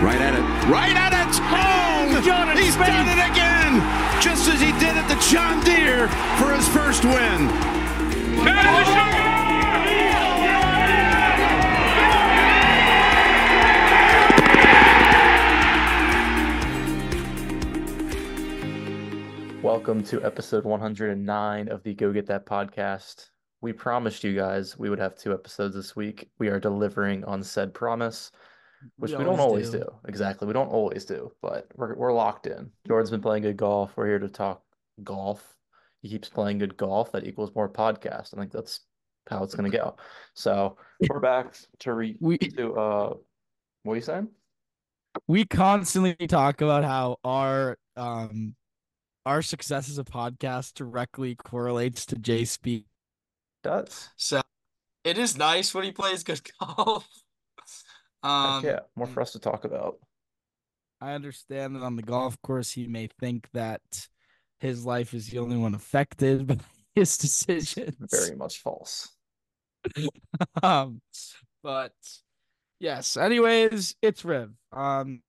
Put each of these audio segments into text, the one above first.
Right at it. Right at it. Oh, He's done it, He's Spade. done it again. Just as he did at the John Deere for his first win. Welcome to episode 109 of the Go Get That podcast. We promised you guys we would have two episodes this week. We are delivering on said promise, which we, We don't always always do. do. Exactly. We don't always do, but we're we're locked in. Jordan's been playing good golf. We're here to talk golf. He keeps playing good golf. That equals more podcast. I think that's how it's gonna go. So we're back to re We to uh what are you saying? we constantly talk about how our um our success as a podcast directly correlates to Jay Spieth. Does. So it is nice when he plays good golf. Um, yeah, more for us to talk about. I understand that on the golf course he may think that his life is the only one affected by his decisions. Very much false. um but yes, anyways, it's Riv. Um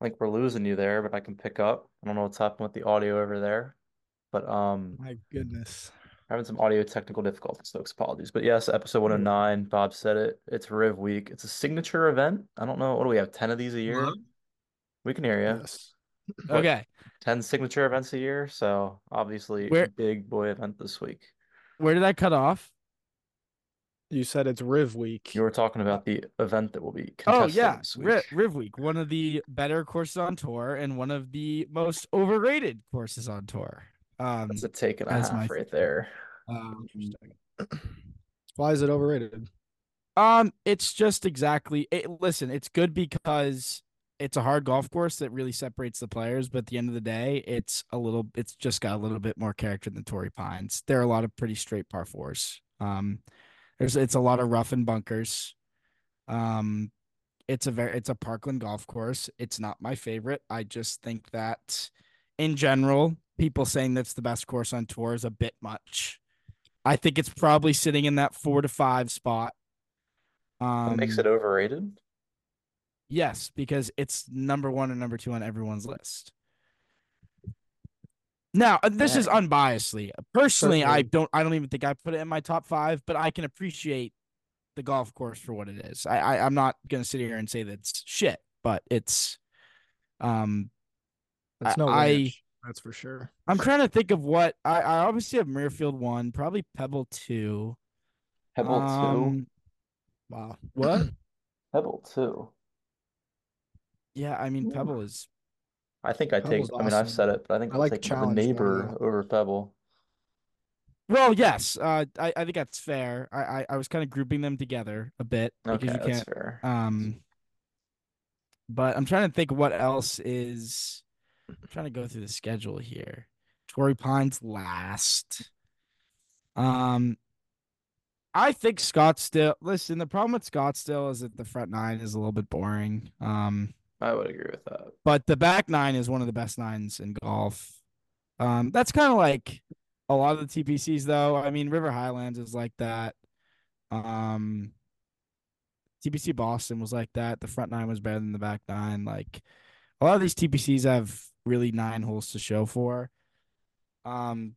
I think we're losing you there, but I can pick up. I don't know what's happening with the audio over there, but um, my goodness. Having some audio technical difficulties, folks. Apologies. But yes, episode mm-hmm. 109, Bob said it. It's Riv Week. It's a signature event. I don't know. What do we have? 10 of these a year? hello? We can hear you. Yes. Okay. 10 signature events a year. So obviously, Where- a big boy event this week. Where did I cut off? You said it's Riv Week. You were talking about the event that will be Oh contested yeah, this Riv, week. Riv Week, one of the better courses on tour and one of the most overrated courses on tour. Um, That's a take and a half my right there. um, Why is it overrated? um, it's just exactly. It, listen, it's good because it's a hard golf course that really separates the players. But at the end of the day, it's a little. It's just got a little bit more character than Torrey Pines. There are a lot of pretty straight par fours. Um, there's it's a lot of rough and bunkers. Um, it's a very it's a Parkland golf course. It's not my favorite. I just think that in general, people saying that's the best course on tour is a bit much. I think it's probably sitting in that four to five spot. Um, What makes it overrated? yes, because it's number one and number two on everyone's list. Now, uh, this is unbiasedly. Personally, I don't. I don't even think I put it in my top five, but I can appreciate the golf course for what it is. I, I I'm not gonna sit here and say that's shit, but it's. Um, That's no I- that's for sure. I'm trying to think of what I. I obviously have Muirfield one, probably Pebble two. Pebble two. Um, Wow. what? Pebble two. Yeah, I mean Ooh. Pebble is. I think I take. Pebble's I mean, I've said it, but I think I I'll like the take the neighbor yeah. over Pebble. Well, yes. Uh, I I think that's fair. I I, I was kind of grouping them together a bit because Okay, you can't. fair. Um, but I'm trying to think what else is. I'm trying to go through the schedule here. Torrey Pines last. Um, I think Scottsdale. Listen, the problem with Scottsdale is that the front nine is a little bit boring. Um, I would agree with that. but the back nine is one of the best nines in golf. Um, that's kind of like a lot of the TPCs, though. I mean, River Highlands is like that. Um, TPC Boston was like that. The front nine was better than the back nine. Like a lot of these TPCs have really nine holes to show for. Um,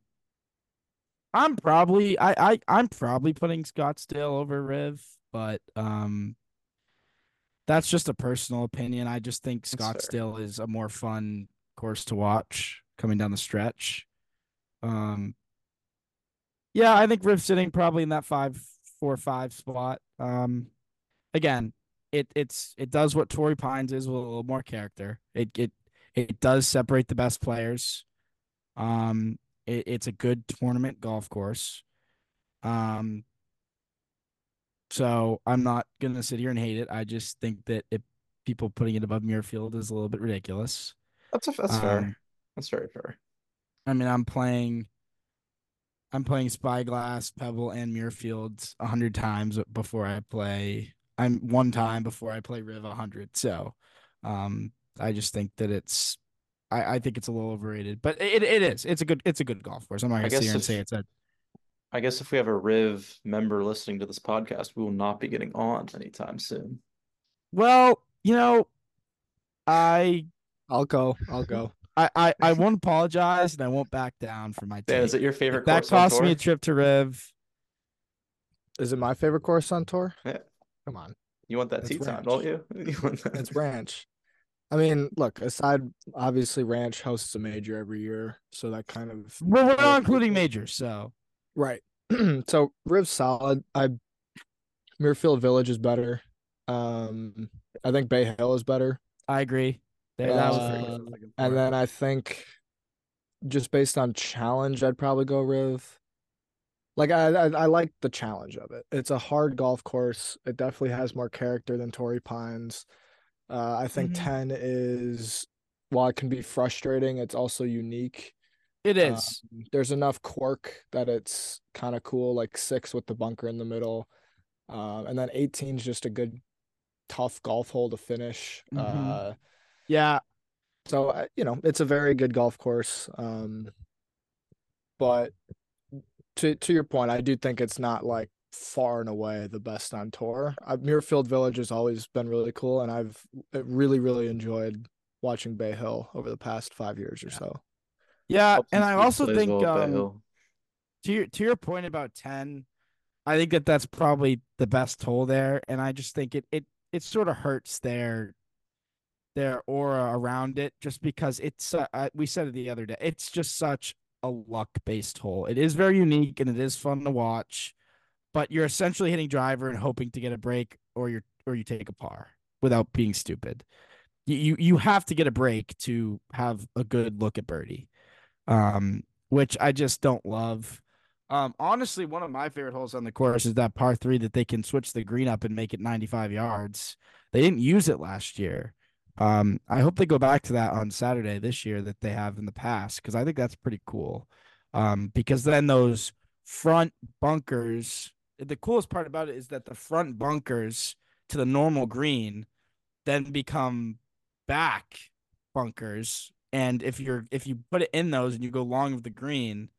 I'm probably I I I'm probably putting Scottsdale over Riv, but um, that's just a personal opinion. I just think Scottsdale is a more fun course to watch coming down the stretch. Um, yeah, I think Riv sitting probably in that five four five spot. Um, again, it it's it does what Torrey Pines is with a little more character. It it it does separate the best players. Um, it, it's a good tournament golf course. Um, so I'm not gonna sit here and hate it. I just think that it people putting it above Muirfield is a little bit ridiculous. That's a, that's fair. Um, That's very fair. I mean, I'm playing, I'm playing Spyglass, Pebble, and Muirfield a hundred times before I play. I'm one time before I play Riv a hundred. So, um, I just think that it's, I, I think it's a little overrated, but it, it is. It's a good, it's a good golf course. I'm not gonna sit guess here and if- say it's a. I guess if we have a Riv member listening to this podcast, we will not be getting on anytime soon. Well, you know, I I'll go. I'll go. I I, I won't apologize and I won't back down for my Dan, take. is it your If favorite that course on cost me a trip to Riv. Is it my favorite course on tour? Yeah. Come on. You want that It's tea time, don't you? You want that- It's Ranch. I mean, look, aside obviously Ranch hosts a major every year, so that kind of Well, we're not including majors, so right. so Riv's solid. I Muirfield Village is better. Um, I think Bay Hill is better. I agree. That good. And then I think just based on challenge, I'd probably go Riv. Like I, I I like the challenge of it. It's a hard golf course. It definitely has more character than Torrey Pines. Uh, I think Mhm. 10 is while it can be frustrating, it's also unique. It is. Um, there's enough quirk that it's kind of cool, like six with the bunker in the middle. Um, and then 18 is just a good, tough golf hole to finish. Mhm. Uh, yeah, so you know, it's a very good golf course. Um, but to to your point, I do think it's not like far and away the best on tour. Uh, Muirfield Village has always been really cool, and I've uh, really really enjoyed watching Bay Hill over the past five years or Yeah. so. yeah, and I also think well um, to your to your point about 10 i think that that's probably the best hole there and i just think it it it sort of hurts their their aura around it just because it's uh, uh, we said it the other day it's just such a luck based hole it is very unique and it is fun to watch but you're essentially hitting driver and hoping to get a break or you're or you take a par without being stupid you you, you have to get a break to have a good look at birdie um which i just don't love um, honestly, one of my favorite holes on the course is that par three that they can switch the green up and make it 95 yards. They didn't use it last year. Um, I hope they go back to that on Saturday this year that they have in the past because I think that's pretty cool. Um, because then those front bunkers, the coolest part about it is that the front bunkers to the normal green then become back bunkers. And if you're if you put it in those and you go long of the green,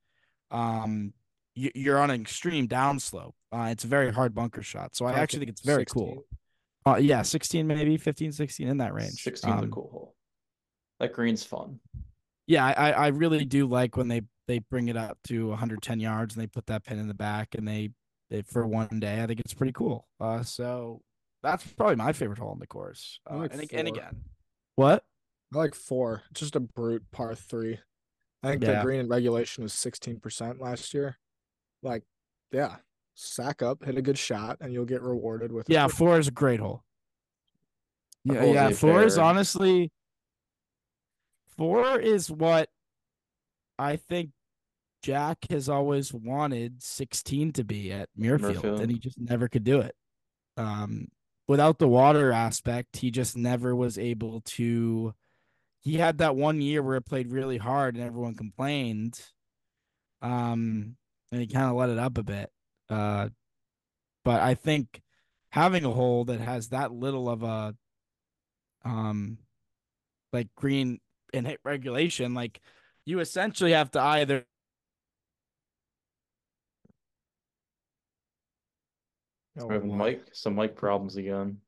um, you, you're on an extreme downslope. Uh, it's a very hard bunker shot. So I Like actually think it's very 16. cool. Uh, yeah, 16 maybe 15, 16 in that range. 16 is a Um, cool hole. That green's fun. Yeah, I, I really do like when they they bring it up to 110 yards and they put that pin in the back and they for one day. I think it's pretty cool. Uh, so that's probably my favorite hole in the course. Uh, like and, and again, what? I like four. It's just a brute par three. I think the green in regulation was 16% last year. Like, yeah, sack up, hit a good shot, and you'll get rewarded with Yeah, four is a great hole. Yeah, yeah, four is honestly four is what I think Jack has always wanted 16 to be at Muirfield, and he just never could do it. Um, without the water aspect, he just never was able to. He had that one year where it played really hard and everyone complained. Um, and he kind of let it up a bit. Uh, but I think having a hole that has that little of a um like green and hit regulation like you essentially have to either Oh, We're having boy. mic, some mic problems again.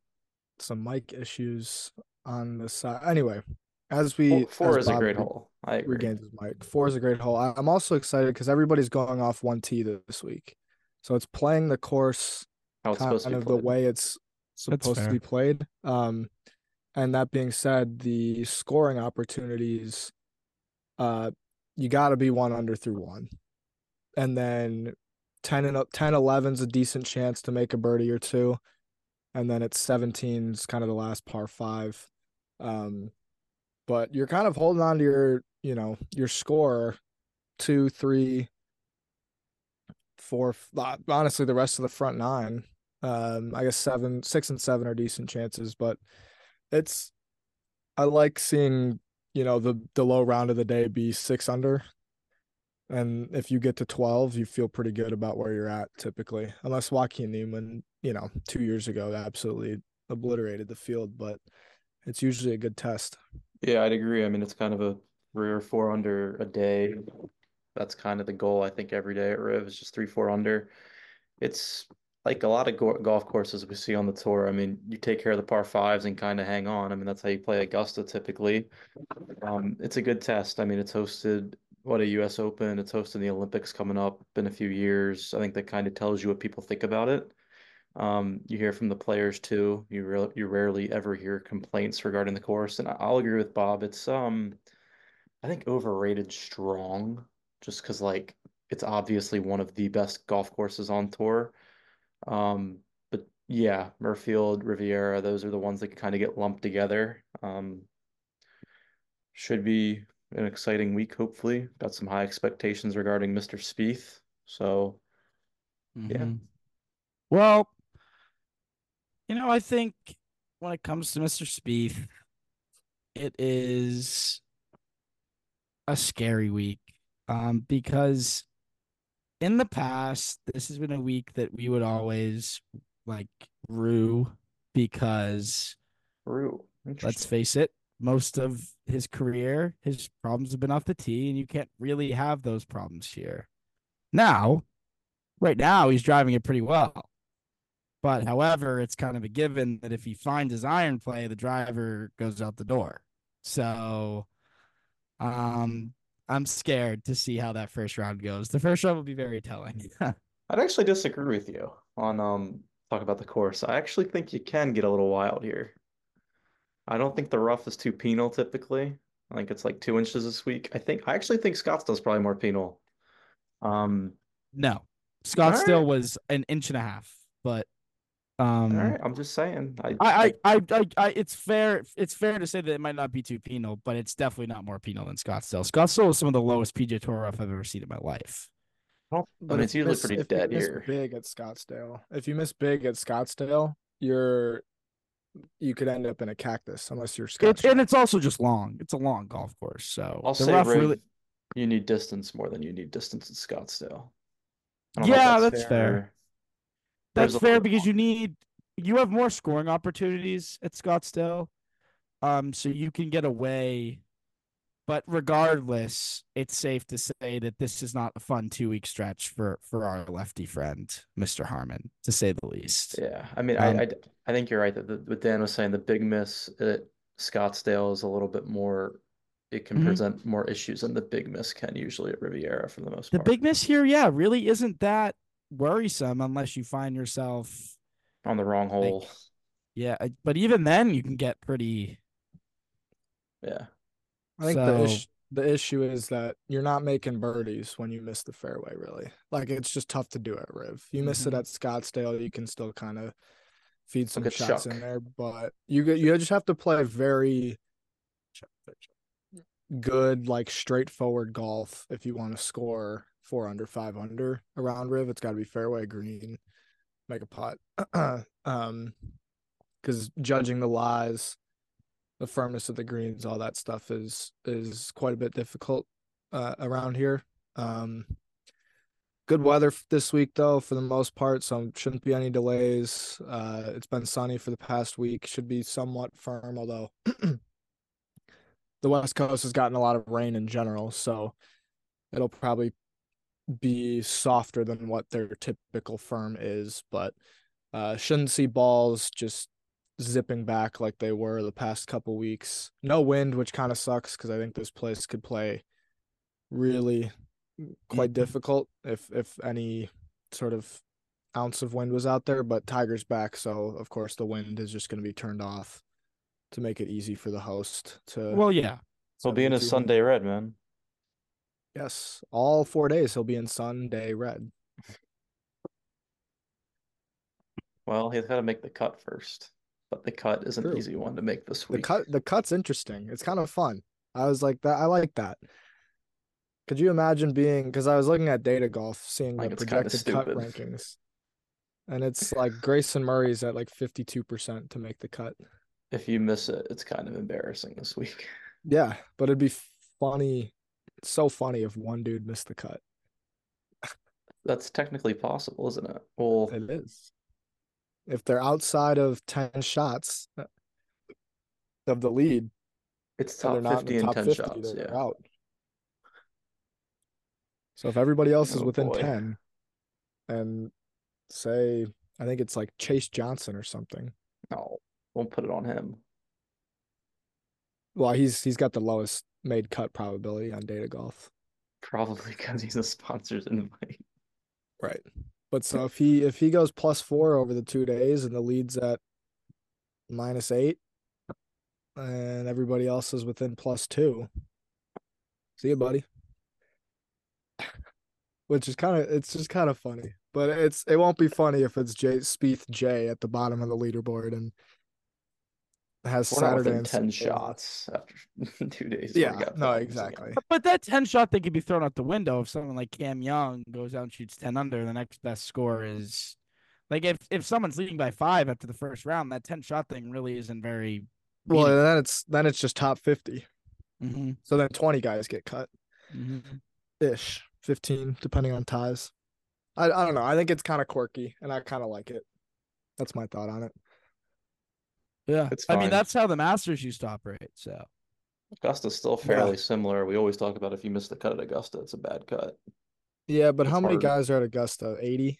some mic issues on the side. Anyway, as we Four, four as is a great re- hole. I agree. regains his mic. Four is a great hole. I- I'm also excited because everybody's going off one tee this week, so it's playing the course How it's kind supposed to be of the way it's supposed to be played. Um, and that being said, the scoring opportunities, uh, you got to be one under through one, and then 10 and 10 11's a decent chance to make a birdie or two, and then it's 17's kind of the last par five. Um, but you're kind of holding on to your, you know, your score, two, three, four. uh, Honestly, the rest of the front nine um, I guess seven, six, and seven are decent chances, but it's. I like seeing you know the the low round of the day be six under, and if you get to twelve, you feel pretty good about where you're at typically, unless Joaquin Niemann, you know, two years ago absolutely obliterated the field, but it's usually a good test. Yeah, I'd agree. I mean, it's kind of a three or four under a day That's kind of the goal, I think, every day at Riv is just three, four under. It's like a lot of go golf courses we see on the tour. I mean, you take care of the par fives and kind of hang on. I mean, that's how you play Augusta typically. Um, it's a good test. I mean, it's hosted what a U.S. Open. It's hosting the Olympics coming up in a few years. I think that kind of tells you what people think about it. Um, you hear from the players too. You re you rarely ever hear complaints regarding the course, and I'll agree with Bob. It's um, I think overrated strong, just because like it's obviously one of the best golf courses on tour. Um, but yeah, Muirfield, Riviera, those are the ones that kind of get lumped together. Um, should be an exciting week, hopefully. Got some high expectations regarding Mr. Spieth. So yeah. Mhm. Well, you know, I think when it comes to Mr. Spieth, it is a scary week. Um, because in the past, this has been a week that we would always like rue because Rue. let's face it, most of his career, his problems have been off the tee, and you can't really have those problems here. Now, right now, he's driving it pretty well. But however, it's kind of a given that if he finds his iron play, the driver goes out the door. So um I'm scared to see how that first round goes. The first round will be very telling. I'd actually disagree with you on um talk about the course. I actually think you can get a little wild here. I don't think the rough is too penal typically. I think it's like two inches this week. I think I actually think Scottsdale's probably more penal. Um, no. Scottsdale right. was an inch and a half, but all um right, I'm just saying. I, I, I, I, I, I, it's fair. It's fair to say that it might not be too penal, but it's definitely not more penal than Scottsdale. Scottsdale is some of the lowest PGA Tour rough I've ever seen in my life. I don't- I But mean, it's usually miss- pretty if you dead miss here. big at Scottsdale. If you miss big at Scottsdale, you're you could end up in a cactus unless you're Scotch. It's and it's also just long. It's a long golf course, so I'll say rough Riv, really. you need distance more than you need distance at Scottsdale. I don't know if Yeah, that's fair. or- That's There's fair little because more. you need you have more scoring opportunities at Scottsdale, um, so you can get away. But regardless, it's safe to say that this is not a fun two week stretch for for our lefty friend, Mr. Harman, to say the least. Yeah, I mean, Um, I, I I think you're right that the, what Dan was saying, the big miss at Scottsdale is a little bit more. It can Mhm. present more issues than the big miss can usually at Riviera for the most The part. The big miss here, yeah, really isn't that worrisome unless you find yourself, on the wrong hole. yeah. But even then, you can get pretty. Yeah, I think the So- issue the issue is that you're not making birdies when you miss the fairway. Really, like it's just tough to do it, Riv. You miss it Mhm. at Scottsdale, you can still kind of feed some at shots in there, but you get you just have to play very good, like straightforward golf if you want to score four under, five under around Riv. It's got to be fairway green, make a putt. um, because judging the lies, the firmness of the greens, all that stuff is is quite a bit difficult uh, around here. Um, good weather this week though, for the most part, so shouldn't be any delays. Uh, it's been sunny for the past week. Should be somewhat firm, although the West Coast has gotten a lot of rain in general, so it'll probably be softer than what their typical firm is, but uh, shouldn't see balls just zipping back like they were the past couple weeks. No wind, which kind of sucks because I think this place could play really quite mm-hmm. difficult if if any sort of ounce of wind was out there. But Tiger's back, so of course the wind is just going to be turned off to make it easy for the host to. Well, yeah. he'll be in his 72 Sunday red, man. Yes, all four days he'll be in Sunday red. Well, he's got to make the cut first, but the cut is an True. easy one to make this week. The cut, the cut's interesting. It's kind of fun. I was like that. I like that. Could you imagine being? Because I was looking at data golf, seeing Like, the projected cut rankings, and it's like Grayson Murray's at like fifty-two percent to make the cut. If you miss it, it's kind of embarrassing this week. Yeah, but it'd be funny, so funny if one dude missed the cut. That's technically possible, isn't it? Well, It is. If they're outside of ten shots uh, of the lead, it's top they're not in 50 the and top 10 fifty, shots. Yeah. out. So if everybody else is Oh, within boy. 10 and say I think it's like Chase Johnson or something. No, won't put it on him. Well, he's he's got the lowest made cut probability on data golf. Probably because he's a sponsor's invite. Right. But so if he if he goes plus four over the two days and the lead's at minus eight, and everybody else is within plus two. See you, buddy. Which is kind of it's just kind of funny, but it's it won't be funny if it's Jay Spieth J at the bottom of the leaderboard and has We're not Saturday within and 10 Sunday. shots after two days. Yeah, no, exactly. again. But that 10 shot thing could be thrown out the window if someone like Cam Young goes out and shoots 10 under. The next best score is like if, if someone's leading by five after the first round, that 10 shot thing really isn't very. Well, then it's then it's just top fifty. hmm So then twenty guys get cut. hmm ish, 15, depending on ties. I, I don't know. I think it's kind of quirky and I kind of like it. That's my thought on it. Yeah. It's I mean, that's how the Masters used to operate. So, Augusta's still fairly similar. We always talk about if you miss the cut at Augusta, it's a bad cut. Yeah, but how It's many hard. guys are at Augusta? 80?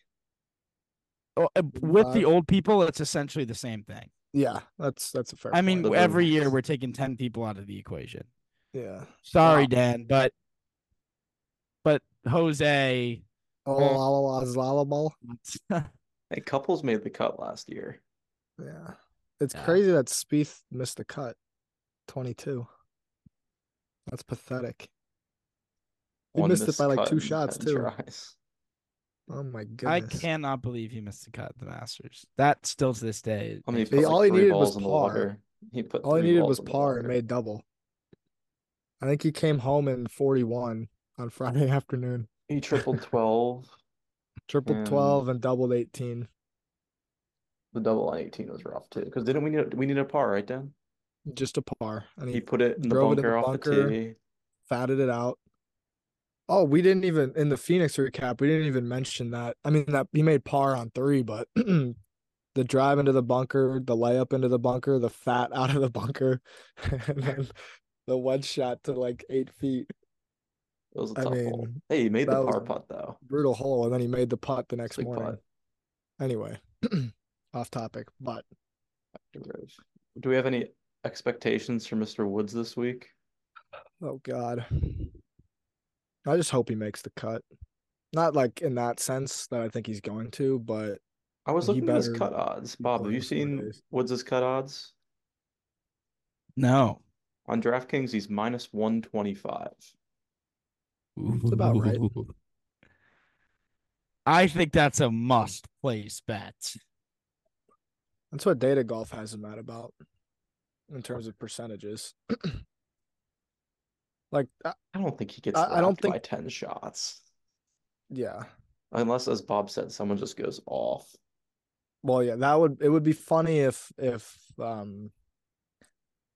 Oh, uh, with the old people, it's essentially the same thing. Yeah, that's that's a fair I mean, point. But every year we're taking 10 people out of the equation. yeah. Sorry, Wow. Dan, but but Jose, Oh, la, la, la, la, la, la. Hey, couples made the cut last year. Yeah. It's Yeah. crazy that Spieth missed the cut. 22. That's pathetic. He One missed it by like two shots too. tries. Oh my goodness! I cannot believe he missed the cut at the Masters. That still to this day. I mean, he He- like all he needed was par. He put All he needed was par and made double. I think he came home in 41 on Friday afternoon. He tripled 12. Tripled And- 12 and doubled 18. The double on 18 was rough too. Because didn't we need a, we need a par, right, Dan? Just a par. And He he put it in the it in bunker the off the tee. fatted it out. Oh, we didn't even in the Phoenix recap, we didn't even mention that. I mean that he made par on three, but the drive into the bunker, the layup into the bunker, the fat out of the bunker, and then the one shot to like eight feet. It was a I tough hole. mean, Hey, he made the par putt though. Brutal hole, and then he made the putt the next Big morning. putt. Anyway, off topic, but Do we have any expectations for Mr. Woods this week? oh god. I just hope he makes the cut. Not like in that sense that I think he's going to, but I was looking at his cut odds. Bob, have you seen days. Woods' cut odds? no. On DraftKings, he's minus 125. It's about right. I think that's a must place bet. That's what data golf has him at about in terms of percentages. like, uh, I don't think he gets I- I don't whacked by think- 10 shots. yeah. Unless, as Bob said, someone just goes off. Well, yeah, that would it would be funny if if um,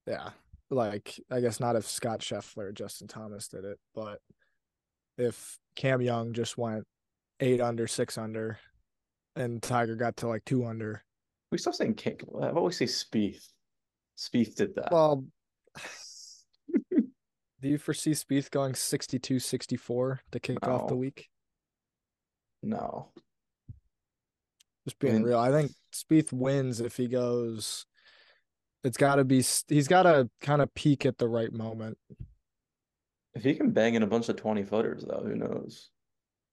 yeah, like I guess not if Scott Scheffler or Justin Thomas did it, but if Cam Young just went eight under, six under, and Tiger got to like two under. We stop saying King. I've always say Spieth. Spieth did that. Well, do you foresee Spieth going 62 64 to kick off the week? no. Just being real, I think Spieth wins if he goes. It's got to be. He's got to kind of peak at the right moment. If he can bang in a bunch of 20 footers, though, who knows?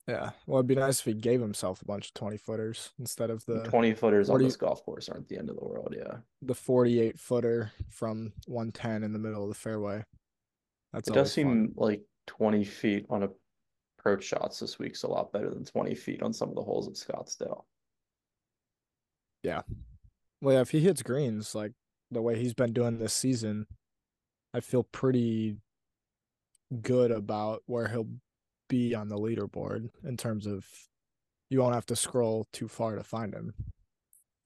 Yeah. Well, it'd be nice if he gave himself a bunch of twenty footers instead of the 20 footers on 40 this golf course aren't the end of the world. Yeah. the forty-eight footer from one ten in the middle of the fairway. That's It does seem fun. like 20 feet on approach shots this week's a lot better than 20 feet on some of the holes at Scottsdale. Yeah. Well, yeah, if he hits greens like the way he's been doing this season, I feel pretty good about where he'll be on the leaderboard in terms of you won't have to scroll too far to find him.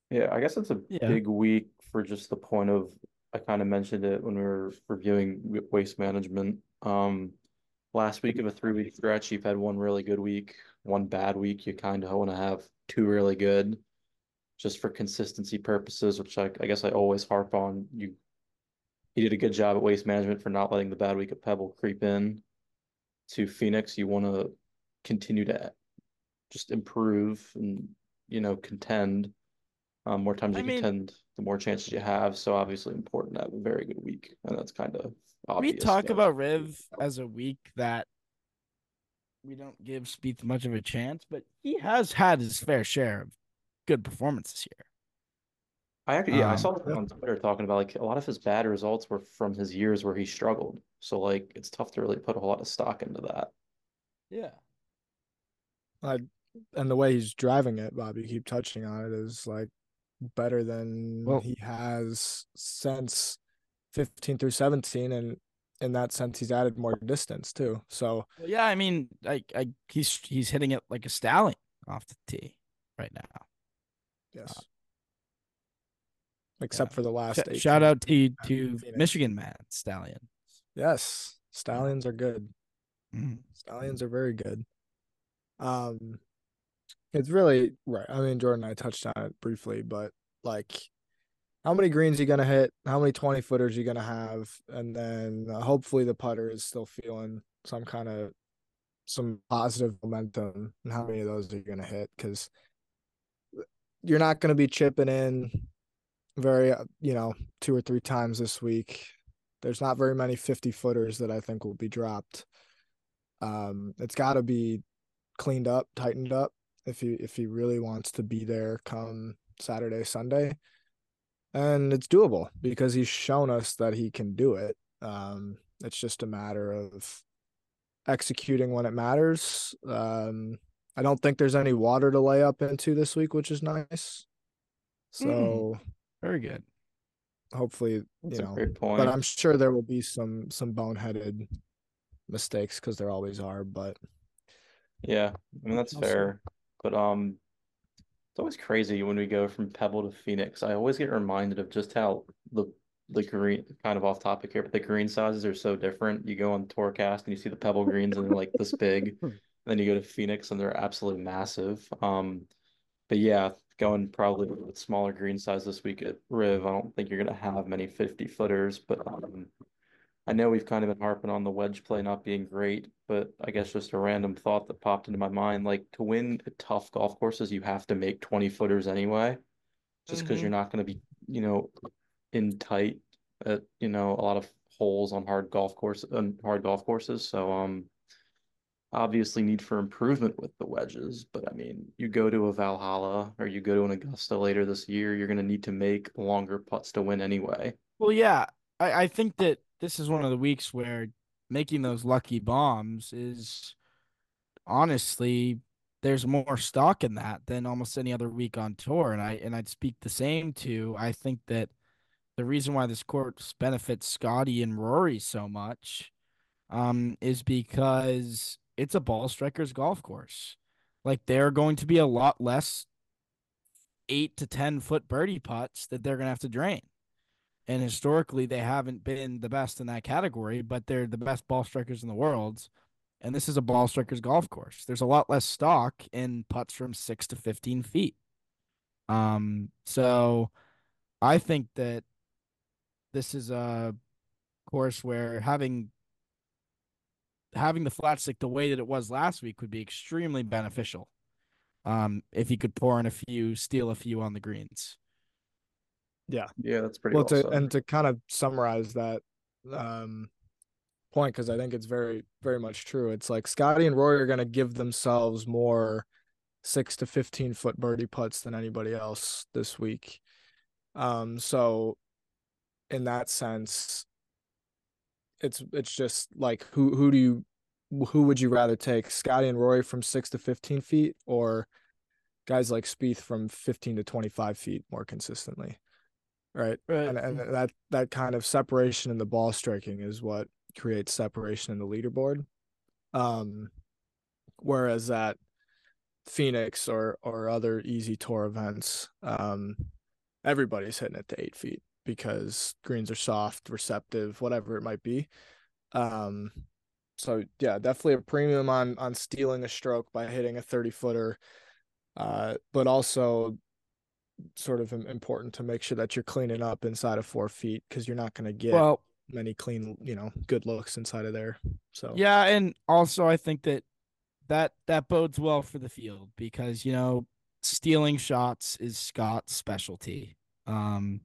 Yeah, I guess it's a Yeah. big week for just the point of I kind of mentioned it when we were reviewing waste management. Um, last week of a three week stretch, you've had one really good week, one bad week. You kind of want to have two really good, just for consistency purposes, which I, I guess I always harp on. You you did a good job at waste management for not letting the bad week at Pebble creep in to Phoenix. You want to continue to just improve and you know contend. Um, more times I you mean- contend, the more chances you have. So obviously important to have a very good week, and that's kind of obvious. we talk about Riv as a week that we don't give Spieth much of a chance, but he has had his fair share of good performances here. I actually, yeah, I Um, saw someone on Twitter talking about like a lot of his bad results were from his years where he struggled. So like it's tough to really put a whole lot of stock into that. Yeah. and the way he's driving it, Bob, you keep touching on it, is like better than Well- he has since 15 through 17. And in that sense, he's added more distance too. So Well, yeah, I mean, I, I he's he's hitting it like a stallion off the tee right now. yes. Except for the last Sh- eight. shout out to to Michigan man stallion. Yes. Stallions are good. Mhm. Stallions are very good. Um, it's really right. I mean, Jordan, and I touched on it briefly, but like, how many greens are you gonna hit? How many twenty footers are you gonna have? And then uh, hopefully the putter is still feeling some kind of some positive momentum. And how many of those are you gonna hit? Because you're not gonna be chipping in very, uh, you know, two or three times this week. There's not very many 50 footers that I think will be dropped. Um, it's got to be cleaned up, tightened up if he if he really wants to be there come Saturday, Sunday. And it's doable because he's shown us that he can do it. Um, it's just a matter of executing when it matters. Um, I don't think there's any water to lay up into this week, which is nice. So Very good. hopefully, That's you a know, great point. but I'm sure there will be some some boneheaded mistakes because there always are. But Yeah, I mean that's Also- fair. But um it's always crazy when we go from Pebble to Phoenix. I always get reminded of just how the the green kind of off topic here, but the green sizes are so different. You go on Tourcast and you see the Pebble greens and they're like this big. And Then you go to Phoenix and they're absolutely massive. Um but yeah, going probably with smaller green size this week at Riv, I don't think you're gonna have many 50 footers, but um I know we've kind of been harping on the wedge play not being great, but I guess just a random thought that popped into my mind. Like to win tough golf courses, you have to make 20 footers anyway, just because Mhm. you're not going to be, you know, in tight at, you know, a lot of holes on hard golf course on hard golf courses. So, um, obviously need for improvement with the wedges, but I mean, you go to a Valhalla or you go to an Augusta later this year, you're going to need to make longer putts to win anyway. Well, yeah, I, I think that this is one of the weeks where making those lucky bombs is honestly there's more stock in that than almost any other week on tour. And I and I'd speak the same to I think that the reason why this course benefits Scotty and Rory so much um is because it's a ball strikers golf course. Like there are going to be a lot less eight to ten foot birdie putts that they're gonna have to drain. And historically, they haven't been the best in that category, but they're the best ball strikers in the world. And this is a ball strikers golf course. There's a lot less stock in putts from six to 15 feet. Um, so I think that this is a course where having having the flat stick the way that it was last week would be extremely beneficial. Um, if you could pour in a few, steal a few on the greens. Yeah, yeah, that's pretty well, well to and to kind of summarize that um point because I think it's very very much true. It's like Scotty and Rory are going to give themselves more six to fifteen foot birdie putts than anybody else this week. Um, so in that sense, it's it's just like who who do you who would you rather take Scotty and Rory from six to fifteen feet or guys like Spieth from fifteen to twenty five feet more consistently, right? Right. and and that that kind of separation in the ball striking is what creates separation in the leaderboard. Um, whereas that Phoenix or or other easy tour events, um, everybody's hitting it to eight feet because greens are soft, receptive, whatever it might be. Um, so yeah, definitely a premium on on stealing a stroke by hitting a thirty footer, uh, but also sort of important to make sure that you're cleaning up inside of four feet because you're not going to get Well, many clean, you know, good looks inside of there. So Yeah, and also I think that that that bodes well for the field because you know stealing shots is Scott's specialty. Um,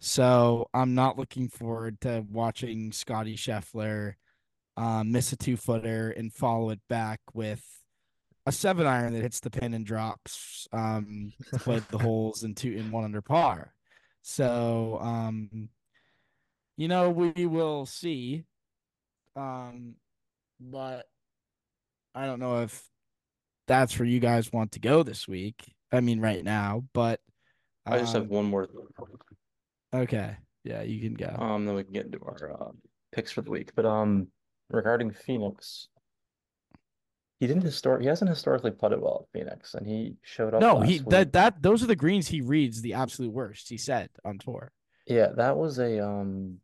so I'm not looking forward to watching Scotty Scheffler um, miss a two footer and follow it back with a seven iron that hits the pin and drops um, to play the holes in two in one under par. So um, you know we will see. Um, but I don't know if that's where you guys want to go this week. I mean, right now, but I just have um, one more. Okay, yeah, you can go. Um, then we can get into our uh, picks for the week. But um, regarding Phoenix, he didn't historic. He hasn't historically putted well at Phoenix, and he showed up. no, he week. that that those are the greens he reads the absolute worst. He said on tour. Yeah, that was a um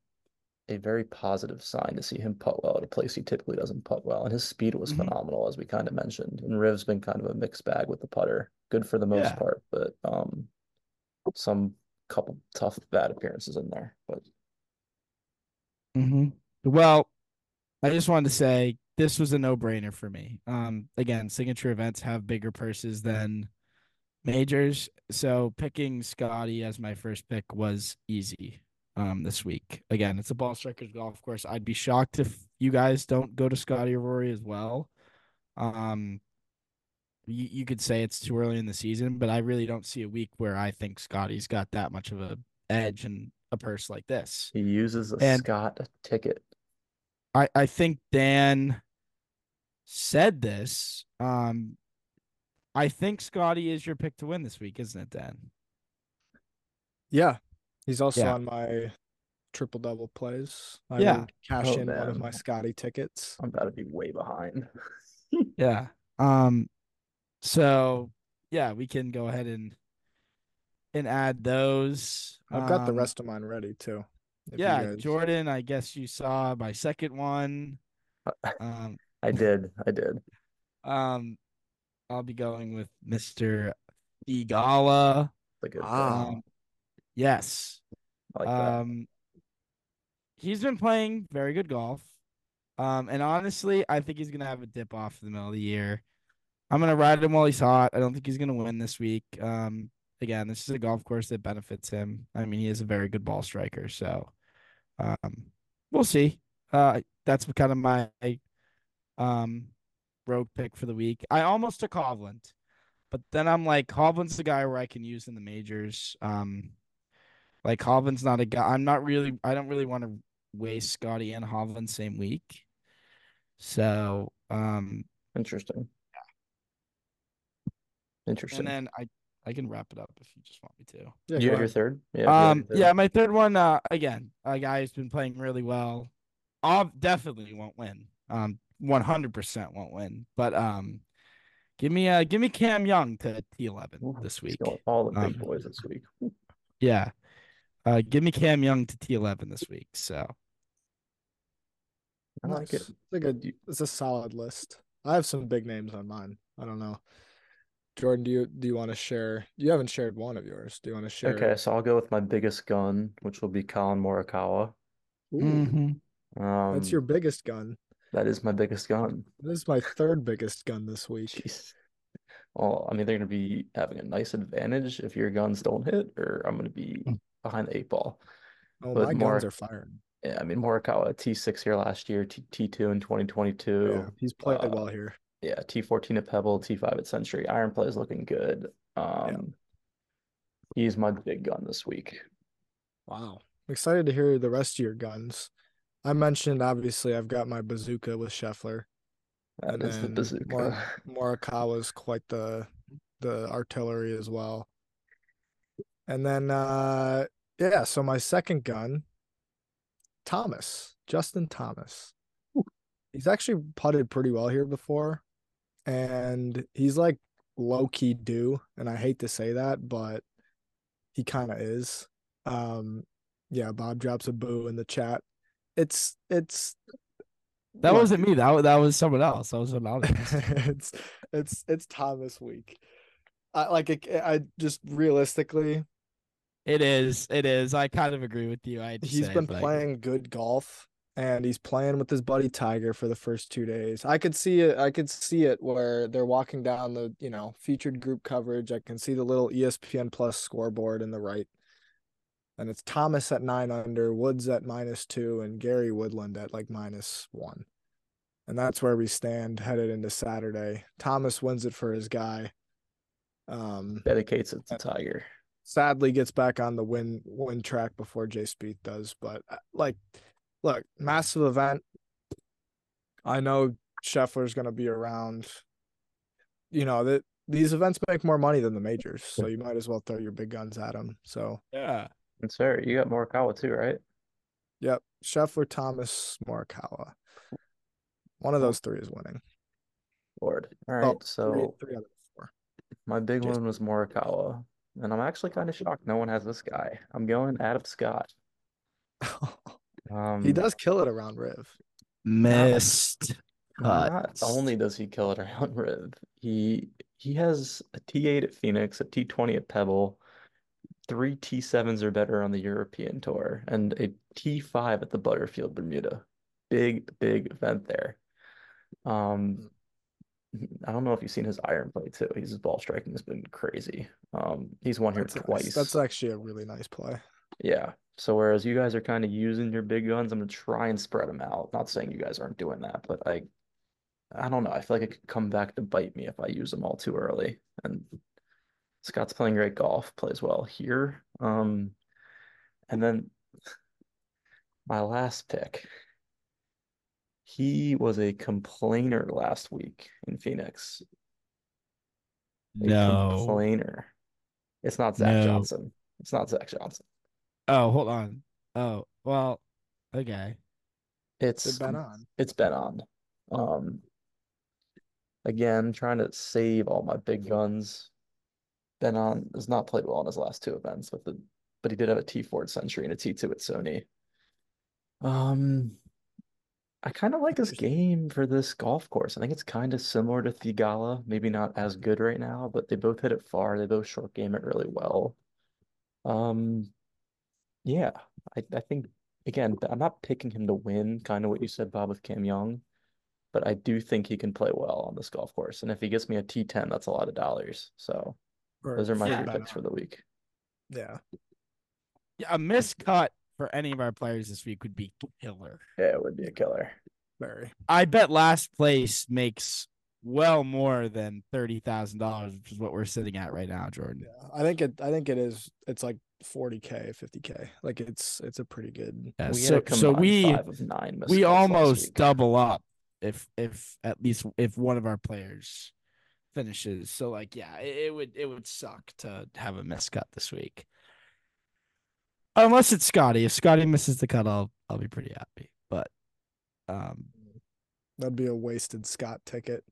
a very positive sign to see him putt well at a place he typically doesn't putt well. And his speed was Mhm. phenomenal, as we kind of mentioned. And Riv's been kind of a mixed bag with the putter. Good for the most Yeah. part, but um some couple tough bad appearances in there. But Mm-hmm. Well, I just wanted to say this was a no brainer for me. Um, again, signature events have bigger purses than majors, so picking Scotty as my first pick was easy. Um, this week again, it's a ball strikers golf course. I'd be shocked if you guys don't go to Scotty or Rory as well. Um, you, you could say it's too early in the season, but I really don't see a week where I think Scotty's got that much of a edge and a purse like this. he uses a And- Scott ticket. I, I think Dan said this. Um, I think Scotty is your pick to win this week, isn't it, Dan? Yeah. He's also Yeah. on my triple double plays. I Yeah. cash Oh, in one of my Scotty tickets. I'm about to be way behind. Yeah. Um, so yeah, we can go ahead and and add those. I've got the Um, rest of mine ready too. Yeah, guys- Jordan. I guess you saw my second one. Um, I did. I did. um, I'll be going with Mister Theegala. It's a good pick. Wow. Um, yes. I like that. Um, he's been playing very good golf. Um, and honestly, I think he's gonna have a dip off in the middle of the year. I'm gonna ride him while he's hot. I don't think he's gonna win this week. Um, again, this is a golf course that benefits him. I mean, he is a very good ball striker, so um, we'll see. Uh, that's kind of my um rogue pick for the week. I almost took Hovland, but then I'm like, Hovland's the guy where I can use in the majors. Um, like Hovland's not a guy. I'm not really. I don't really want to waste Scotty and Hovland same week. So, um, Interesting. Interesting. and then I I can wrap it up if you just want me to. Yeah, you have your third? Yeah. you have your Um, third. yeah, my third one. Uh, again, a guy who's been playing really well. Ob definitely won't win. Um, one hundred percent won't win. But um, give me uh, give me Cam Young to T eleven this week. all the big Um, boys this week. Yeah, uh, give me Cam Young to T eleven this week. So I like it. Nice. It's a good. It's a solid list. I have some big names on mine. I don't know. Jordan, do you do you want to share? You haven't shared one of yours. Do you want to share? Okay, so I'll go with my biggest gun, which will be Collin Morikawa. Ooh, mhm. Um, that's your biggest gun. that is my biggest gun. This is my third biggest gun this week. Jeez. Well, I mean, they're going to be having a nice advantage if your guns don't hit, or I'm going to be Mm. behind the eight ball. Oh, But my more- guns are firing. Yeah, I mean, Morikawa T6 here last year, T T2 in 2022. Yeah, he's played uh, well here. Yeah, T14 at Pebble, T5 at Sentry. Iron play is looking good. Um, he's my big gun this week. Wow. I'm excited to hear the rest of your guns. I mentioned obviously I've got my bazooka with Scheffler. That and is the bazooka. Mor- Morikawa's quite the the artillery as well. And then uh yeah, so my second gun, Thomas, Justin Thomas. He's actually putted pretty well here before. And he's like low key due, and I hate to say that, but he kind of is. Um yeah, Bob drops a boo in the chat. It's it's that look, wasn't me. That that was someone else. That was anonymous. it's it's it's Thomas week. I like it, I just realistically, it is. It is. I kind of agree with you. I he's say, been like, playing good golf and he's playing with his buddy Tiger for the first two days. I could see it. I could see it where they're walking down the, you know, featured group coverage. I can see the little ESPN Plus scoreboard in the right, and it's Thomas at nine under, Woods at minus two, and Gary Woodland at like minus one. And that's where we stand headed into Saturday. Thomas wins it for his guy. Um, Dedicates it to Tiger. sadly gets back on the win win track before Jay Spieth does. But uh, like, look, massive event. I know Scheffler's going to be around. You know that these events make more money than the majors, so you might as well throw your big guns at them. So, Yeah. It's fair. You got Morikawa too, right? yep, Scheffler, Thomas, Morikawa. One of those three is winning. Lord. All oh, right. Oh, so three, three out of four. my big Jason. one was Morikawa. And I'm actually kind of shocked no one has this guy. I'm going Adam Scott. Um, he does kill it around Riv. Missed. Not cuts. only does he kill it around Riv, he he has a T8 at Phoenix, a T20 at Pebble, three T7s or better on the European Tour, and a T5 at the Butterfield Bermuda. Big, big event there. Um, I don't know if you've seen his iron play too. His ball striking has been crazy. Um, he's won here That's, nice. twice. That's actually a really nice play. Yeah. So whereas you guys are kind of using your big guns, I'm gonna try and spread them out. Not saying you guys aren't doing that, but I, I don't know. I feel like it could come back to bite me if I use them all too early. And Scott's playing great golf, plays well here. Um, and then my last pick. He was a complainer last week in Phoenix. A No. complainer. It's not Zach No. Johnson. It's not Zach Johnson. Oh, hold on. Oh, well, okay. It's They've been on. it's been on. Um, again, trying to save all my big guns. Ben An has not played well in his last two events, with the but he did have a T4 at Sentry and a T2 at Sony. Um, I kind of like this game for this golf course. I think it's kind of similar to Theegala, maybe not as good right now, but they both hit it far. They both short game it really well. Um, yeah, I, I think again, I'm not picking him to win, kind of what you said, Bob, with Cam Young, but I do think he can play well on this golf course. And if he gets me a T10, that's a lot of dollars. So Or those are my Yeah. three picks for the week. Yeah. Yeah, a miscut for any of our players this week would be killer. Yeah, it would be a killer. Very. I bet last place makes well more than thirty thousand dollars, which is what we're sitting at right now, Jordan. Yeah. I think it I think it is it's like 40k, 50k. Like it's it's a pretty good Yeah, We so a so we five of nine we almost double up if if at least if one of our players finishes. So like yeah, it, it would it would suck to have a miscut this week. Unless it's Scotty. If Scotty misses the cut, I'll I'll be pretty happy. But um that'd be a wasted Scott ticket.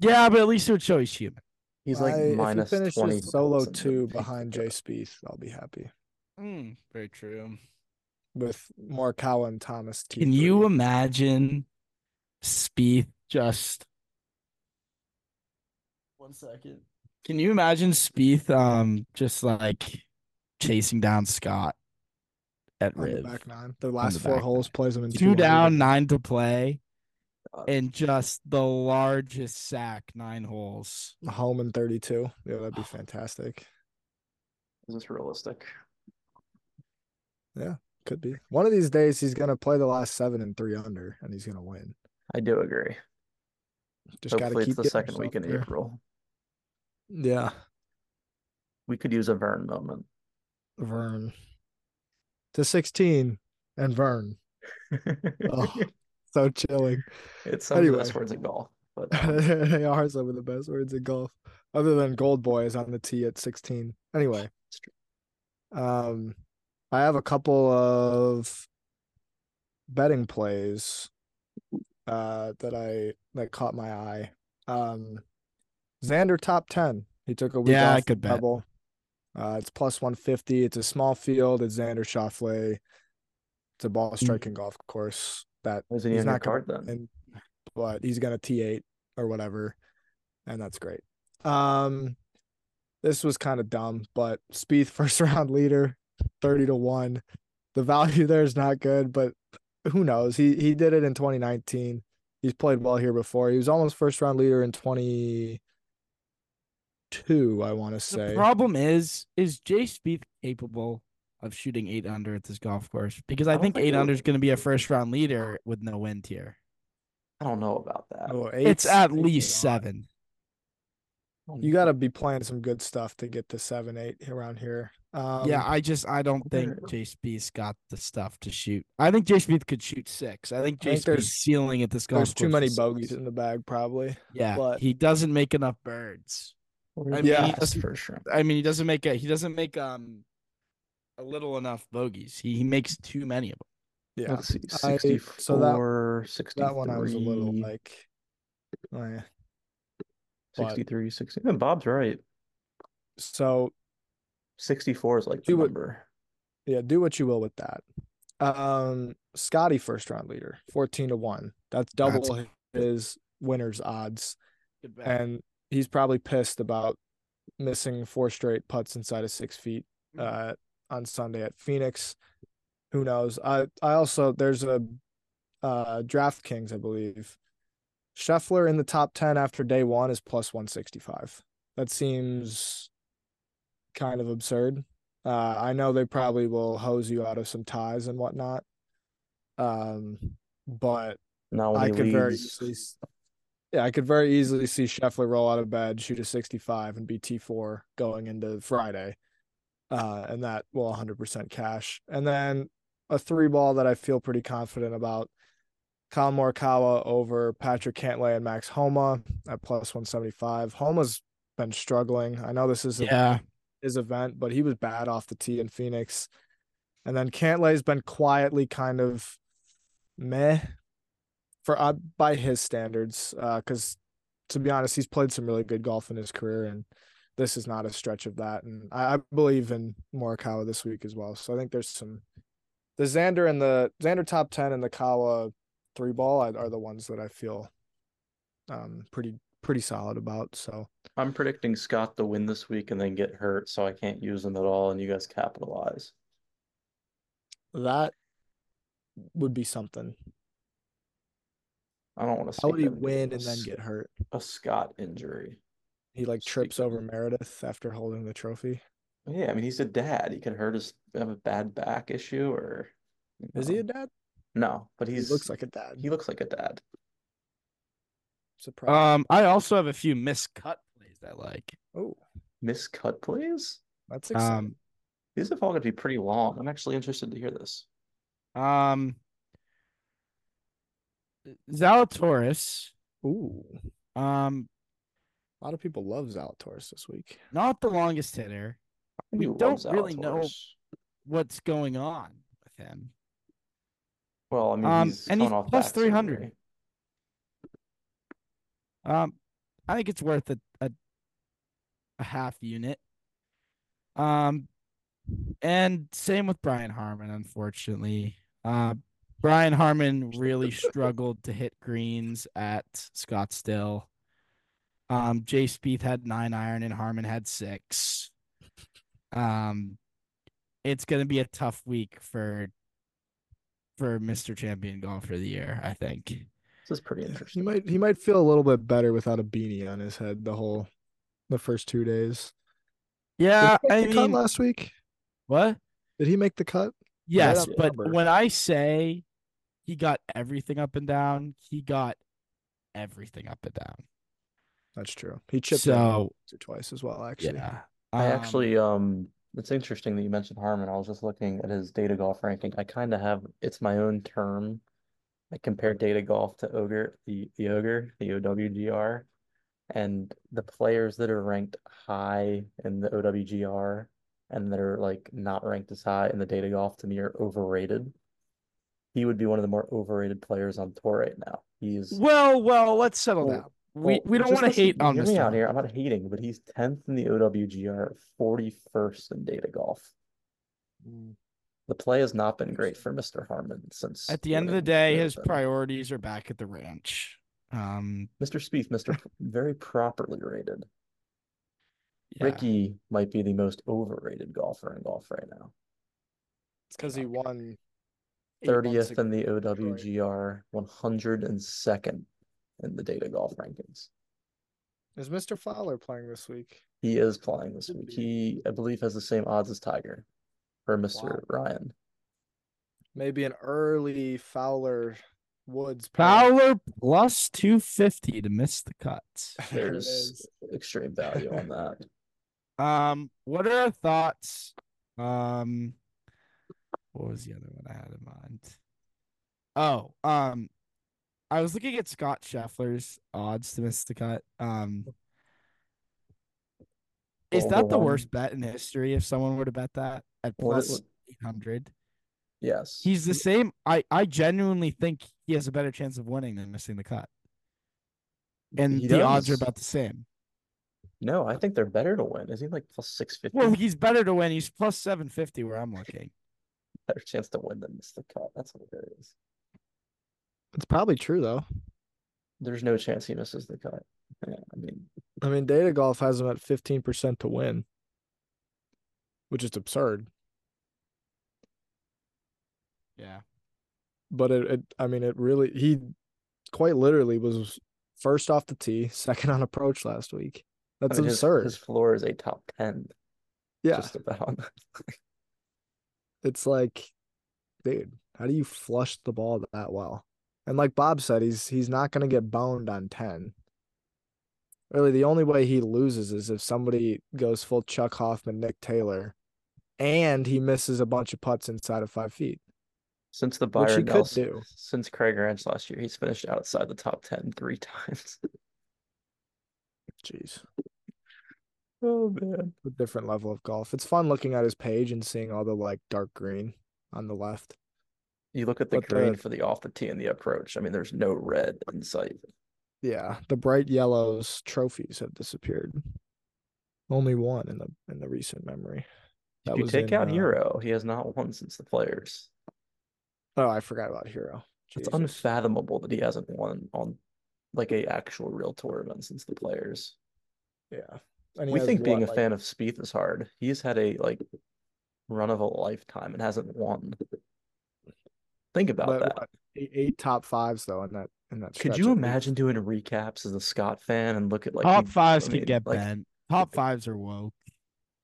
yeah, but at least it would show he's human. He's like I- minus if he 20 solo two behind Jay Spieth, I'll be happy. Mm, very true. With Morikawa and Thomas T. Can you imagine Spieth just one second? Can you imagine Spieth um just like chasing down Scott at on the back nine? The last the four back holes plays them in Two 200. down, nine to play, God. and just the largest sack, nine holes. home in 32. Yeah, that'd be ah. fantastic. Is this realistic? Yeah, could be. One of these days he's gonna play the last seven and three under and he's gonna win. I do agree. Just gotta Hopefully keep it's the second week in there. April. Yeah. We could use a Vern moment. Vern. To 16 and Vern. Oh, so chilling. It's some of the best words in golf. But um, they are some of the best words in golf. Other than Gold Boy is on the tee at 16. Anyway. It's true. Um I have a couple of betting plays uh that I that caught my eye. Um Xander top 10. He took a week Yeah, I off could bet. double. Uh it's plus 150. It's a small field. It's Xander Schauffele. It's a ball striking golf course that isn't he's not gonna card then? win, but he's gonna T8 or whatever, and that's great. Um, this was kind of dumb, but Spieth first round leader, thirty to one. The value there is not good, but who knows? He he did it in 2019. He's played well here before. He was almost first round leader in 22, I want to say. The say. problem is, is Jay Spieth capable of shooting eight under at this golf course? Because I, I think think eight under is going to be a first round leader with no wind here. I don't know about that. Oh, It's at eight's least a seven. You got to be playing some good stuff to get to seven, eight around here. Um, yeah, I just I don't think where- Jay Spieth's got the stuff to shoot. I think Jay Spieth could shoot six. I think I Jay think there's- Spieth's ceiling at this golf course. there's too many is bogeys six. in the bag, probably. Yeah, but- he doesn't make enough birds. Where's I the mean, he last doesn't- I mean, he doesn't make a he doesn't make um a little enough bogeys. He he makes too many of them. Yeah, Let's see, I- so that- 63, that one I was a little like, oh, yeah. 63, 60. Yeah, Bob's right. So 64 is like the He would- number. yeah, do what you will with that. Um, Scotty first round leader, fourteen to one. That's double his winners odds, and he's probably pissed about missing four straight putts inside of six feet uh, on Sunday at Phoenix. Who knows? I I also there's a uh, DraftKings, I believe. Scheffler in the top ten after day one is plus one sixty five. That seems kind of absurd. Uh, I know they probably will hose you out of some ties and whatnot. Um, but Now I could very easily, yeah, I could very easily see Scheffler roll out of bed, shoot a 65, and be T4 going into Friday. Uh, and that will 100% cash. And then a three ball that I feel pretty confident about Kyle Morikawa over Patrick Cantlay and Max Homa at plus 175. Homa's been struggling. I know this isn't yeah, his event, but he was bad off the tee in Phoenix. And then Cantlay's been quietly kind of meh for uh, by his standards. Because to be honest, he's played some really good golf in his career, and this is not a stretch of that. And I, I believe in Morikawa this week as well. So I think there's some the Xander and the Xander top ten and the Kawa three ball are the ones that I feel um pretty pretty solid about. So I'm predicting Scott to win this week and then get hurt, so I can't use him at all, and you guys capitalize. that would be something. I don't want to How would he win and then get hurt? a Scott injury. He like trips over Meredith after holding the trophy. Yeah, I mean he's a dad. He could hurt his have a bad back issue, or you Is he a dad? No, but he's he looks like a dad. he looks like a dad. Surprise. um, I also have a few miscut plays I like. oh, Miscut plays. that's exciting. Um, These have all going to be pretty long. I'm actually interested to hear this. um, Zalatoris, Ooh, um, a lot of people love Zalatoris this week. not the longest hitter. We don't really know what's going on with him. Well, I mean, Um, he's and he's off 300. Um, I think it's worth a a, a half unit. Um, and same with Brian Harman. Unfortunately, uh, Brian Harman really struggled to hit greens at Scottsdale. Um, Jay Spieth had nine iron and Harman had six. Um, it's gonna be a tough week for for Mr. Champion Golfer of the Year. I think. This is pretty interesting. He interesting. might he might feel a little bit better without a beanie on his head the whole the first two days. Did Yeah, he make I the cut mean, last week? what? Did he make the cut? Yes, on but number. when I say he got everything up and down, he got everything up and down. That's true. He chipped in So once or twice as well. Actually, yeah, I Um, actually, um, it's interesting that you mentioned Harman. I was just looking at his data golf ranking. I kind of have it's my own term. I compare data golf to Ogre, the the Ogre, the OWGR, and the players that are ranked high in the OWGR and that are like not ranked as high in the data golf to me are overrated. He would be one of the more overrated players on tour right now. He's well, well, let's settle down. We well, we don't want to hate on hear me Mr. out here. I'm not hating, but he's 10th in the OWGR, 41st in data golf. The play has not been great for Mr. Harman since At the end of the winning day, his Marathon. priorities are back at the ranch. Um, Mr. Spieth, Mr. Very properly rated. yeah. Ricky might be the most overrated golfer in golf right now. it's because he won thirtieth in the. OWGR, one hundred and second in the data golf rankings. Is Mr. Fowler playing this week? He is playing this week. He, I believe, has the same odds as Tiger for Mr. Ryan. Maybe an early Fowler Woods pair. Fowler plus 250 to miss the cuts. There it There's extreme value on that. Um, what are our thoughts? Um, what was the other one I had in mind? Oh, um, I was looking at Scott Scheffler's odds to miss the cut. Um, is that the worst bet in history if someone were to bet that at plus would- 800? Yes. He's the same. I I genuinely think he has a better chance of winning than missing the cut. And He the odds are about the same. No, I think they're better to win. Is he like plus six fifty? Well, he's better to win. He's plus 750 where I'm looking. better chance to win than miss the cut. That's hilarious. It's probably true though. There's no chance he misses the cut. Yeah, I mean, I mean, Data Golf has him at fifteen percent to win, which is absurd. Yeah. But it, it, I mean, it really he quite literally was first off the tee, second on approach last week. I That's mean, his, absurd. his floor is a top ten. yeah, Just about. it's like, dude, how do you flush the ball that well? And like Bob said, he's he's not gonna get boned on ten. Really, the only way he loses is if somebody goes full Chuck Hoffman, Nick Taylor, and he misses a bunch of putts inside of five feet. Since the Which he Byron could do. since Craig Ranch last year, he's finished outside the top ten three times. Jeez. oh man. a different level of golf. It's fun looking at his page and seeing all the like dark green on the left. You look at the But the- green for the off the tee and the approach. I mean, there's no red in sight. Yeah, the bright yellows trophies have disappeared. Only one in the in the recent memory. That If you was take in, out uh, Hero, he has not won since the players. Oh, I forgot about Hero. It's unfathomable that he hasn't won on like a actual real tournament since the players. Yeah. We think being a like- fan of Spieth is hard. He's had a like run of a lifetime and hasn't won. Think about but that. what, eight, eight top fives though in that in that Could you at least. imagine doing recaps as a Scott fan and look at like Top fives could get like, bent. Top fives are woke.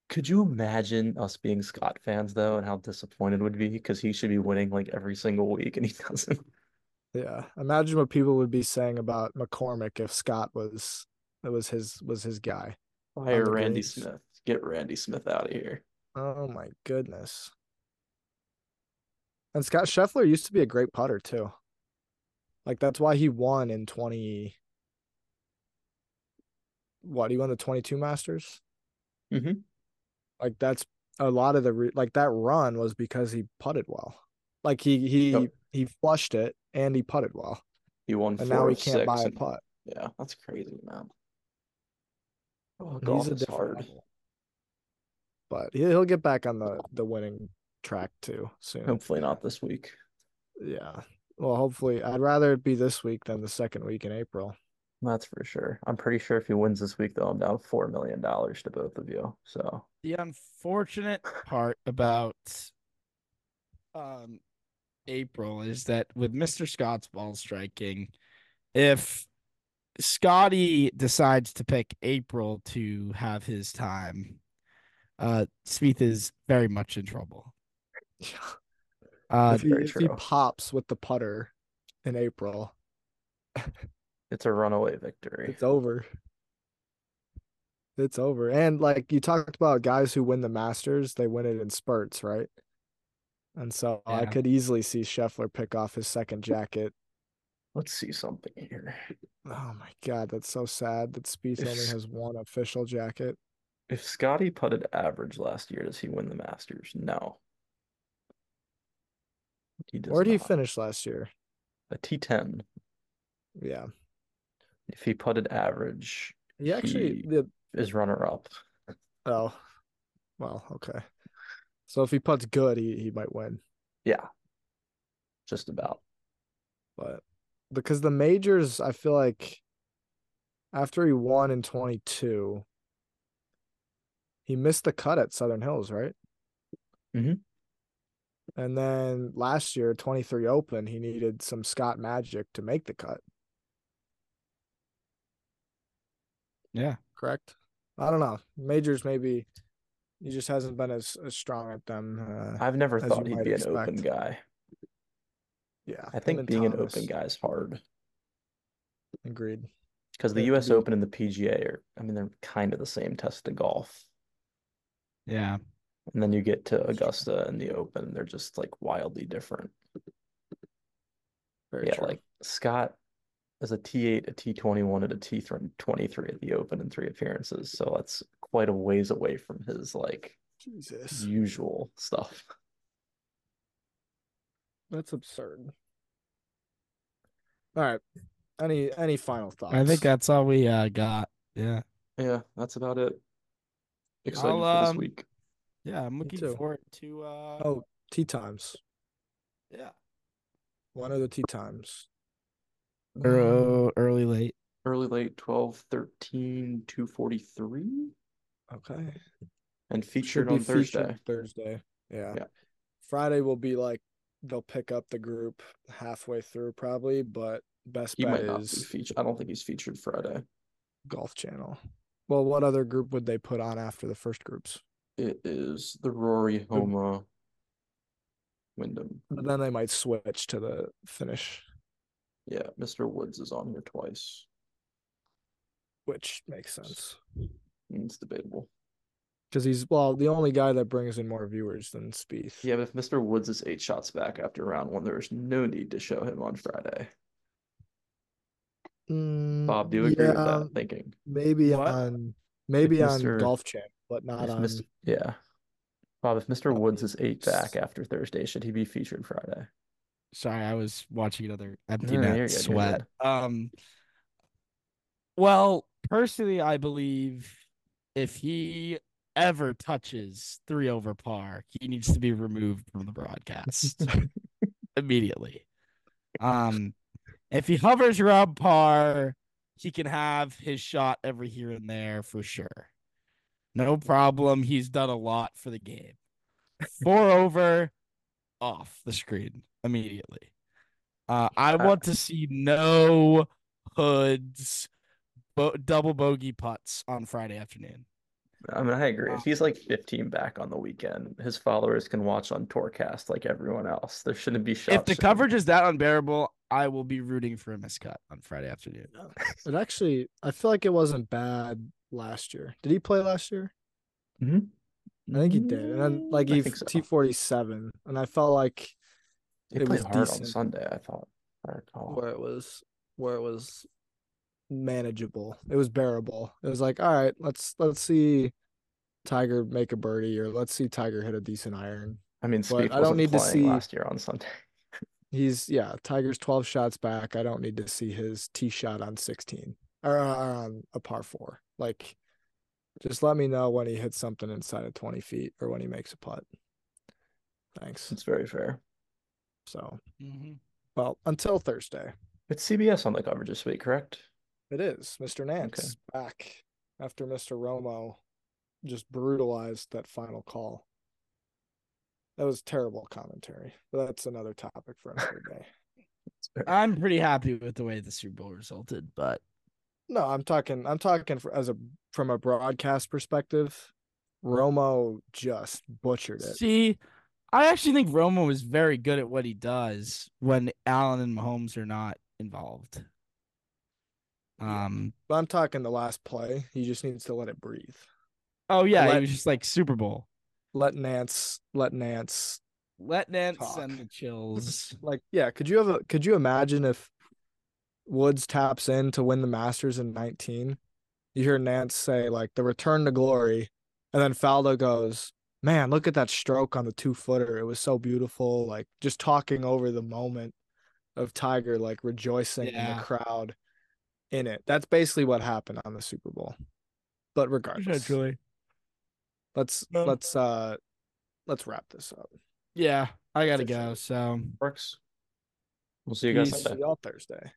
Could you imagine us being Scott fans though, and how disappointed would be because he should be winning like every single week and he doesn't. Yeah. Imagine what people would be saying about McCormick if Scott was it was his was his guy. Fire the Randy greens. Smith. Get Randy Smith out of here. Oh my goodness. And Scott Scheffler used to be a great putter too. Like that's why he won in 20 What, he won the 22 Masters? Mhm. Like that's a lot of the re- like that run was because he putted well. Like he he he flushed it and he putted well. He won And now he can't buy a putt. Yeah, that's crazy, man. Oh, He's golf a is hard. level. But he- he'll get back on the the winning track too soon. Hopefully not this week. Yeah. Well, hopefully, I'd rather it be this week than the second week in April. That's for sure. I'm pretty sure if he wins this week, though, I'm down four million dollars to both of you. So The unfortunate part about um April is that with Mr. Scott's ball striking, if Scotty decides to pick April to have his time, uh Spieth is very much in trouble. Uh if he, if he pops with the putter in April, it's a runaway victory. it's over. It's over. And like you talked about guys who win the Masters, they win it in spurts, right? And so I could easily see Scheffler pick off his second jacket. Let's see something here. Oh my God, that's so sad that Spieth only has one official jacket. If Scotty putted average last year, does he win the Masters? No. He does Where did he not. finish last year? A T10. Yeah. If he putted average, He actually He- the is runner up. Oh, well, okay. So if he puts good, he he might win. Yeah. Just about. But because the majors, I feel like after he won in 22, he missed the cut at Southern Hills, right? Mhm. And then last year, 23 Open, he needed some Scott Magic to make the cut. Yeah. Correct? I don't know. Majors maybe he just hasn't been as, as strong at them. Uh, I've never thought he'd might be an open guy. yeah, I think and being an open guy is hard Agreed. because the It U.S. be- Open and the PGA are, I mean, they're kind of the same test of golf. Yeah. And then you get to Augusta and the Open, they're just like wildly different. Very yeah, true. like Scott is a T8, a T21, and a T23 at the Open in three appearances. So that's quite a ways away from his like Jesus, usual stuff. that's absurd. All right. Any any final thoughts? I think that's all we uh got. Yeah. Yeah, that's about it. Excited I'll, for this um, week. Yeah, I'm looking too. forward to uh Oh, tea times. yeah. When are the tea times? Early, early late. Early, late, 12, 13, 243, Okay. and featured on Thursday. featured Thursday. Yeah. Yeah. Friday will be like they'll pick up the group halfway through probably, but best He bet might not be is featured. I don't think he's featured Friday. Golf Channel. Well, what other group would they put on after the first groups? It is the Rory Homa Wyndham. But then they might switch to the finish, Yeah, Mr. Woods is on here twice. which makes sense It's debatable. because he's well the only guy that brings in more viewers than Spieth. Yeah, but if Mr. Woods is eight shots back after round one, there's no need to show him on Friday. Bob, do you agree with Mm, yeah, that thinking? Maybe What? on maybe on Mr. Golf Channel, but not If on. Mr. Yeah. Bob, if Mr. Probably Woods is eight back after Thursday, should he be featured Friday? Sorry, I was watching another empty No, net you're good, you're sweat. Um well, personally I believe if he ever touches three over par, he needs to be removed from the broadcast immediately. Um if he hovers around par, he can have his shot every here and there for sure. No problem. He's done a lot for the game. Four over, off the screen immediately. Uh, I Uh, want to see no hoods, bo- double bogey putts on Friday afternoon. I mean, I agree. If he's like 15 back on the weekend, his followers can watch on Tourcast like everyone else. There shouldn't be shots. If the coverage is that unbearable, I will be rooting for a miscut on Friday afternoon. It actually, I feel like it wasn't bad last year. Did he play last year? Mhm. I think he did. And then like I he so. T forty seven, and I felt like He it played was hard on. Sunday, I thought. I recall. where it was where it was manageable. It was bearable. It was like, all right, let's let's see Tiger make a birdie or let's see Tiger hit a decent iron. I mean, But Spieth I don't need to see- last year on Sunday. He's yeah, Tiger's 12 shots back. I don't need to see his tee shot on 16 or uh, on a par 4. Like just let me know when he hits something inside of 20 feet or when he makes a putt. Thanks. It's very fair. So, Mm-hmm. well, until Thursday. It's CBS on the coverage this week, correct? It is Mr. Nance back after Mr. Romo just brutalized that final call. That was terrible commentary, but that's another topic for another day. I'm pretty happy with the way the Super Bowl resulted, but No, I'm talking. I'm talking for, as a from a broadcast perspective. Romo just butchered it. see, I actually think Romo is very good at what he does when Allen and Mahomes are not involved. Um. But I'm talking the last play. He just needs to let it breathe. Oh yeah, Let- he was just like Super Bowl. Let Nance. Let Nance. Let Nance Talk. send the chills. Like, yeah. Could you have a? Could you imagine if Woods taps in to win the Masters in 19? You hear Nance say like the return to glory, and then Faldo goes, "Man, look at that stroke on the two footer. It was so beautiful." Like just talking over the moment of Tiger, like rejoicing in the crowd in it. That's basically what happened on the Super Bowl. But regardless, let's Yeah. let's uh let's wrap this up. Yeah, I gotta go. So Works. We'll see you guys See y'all Thursday.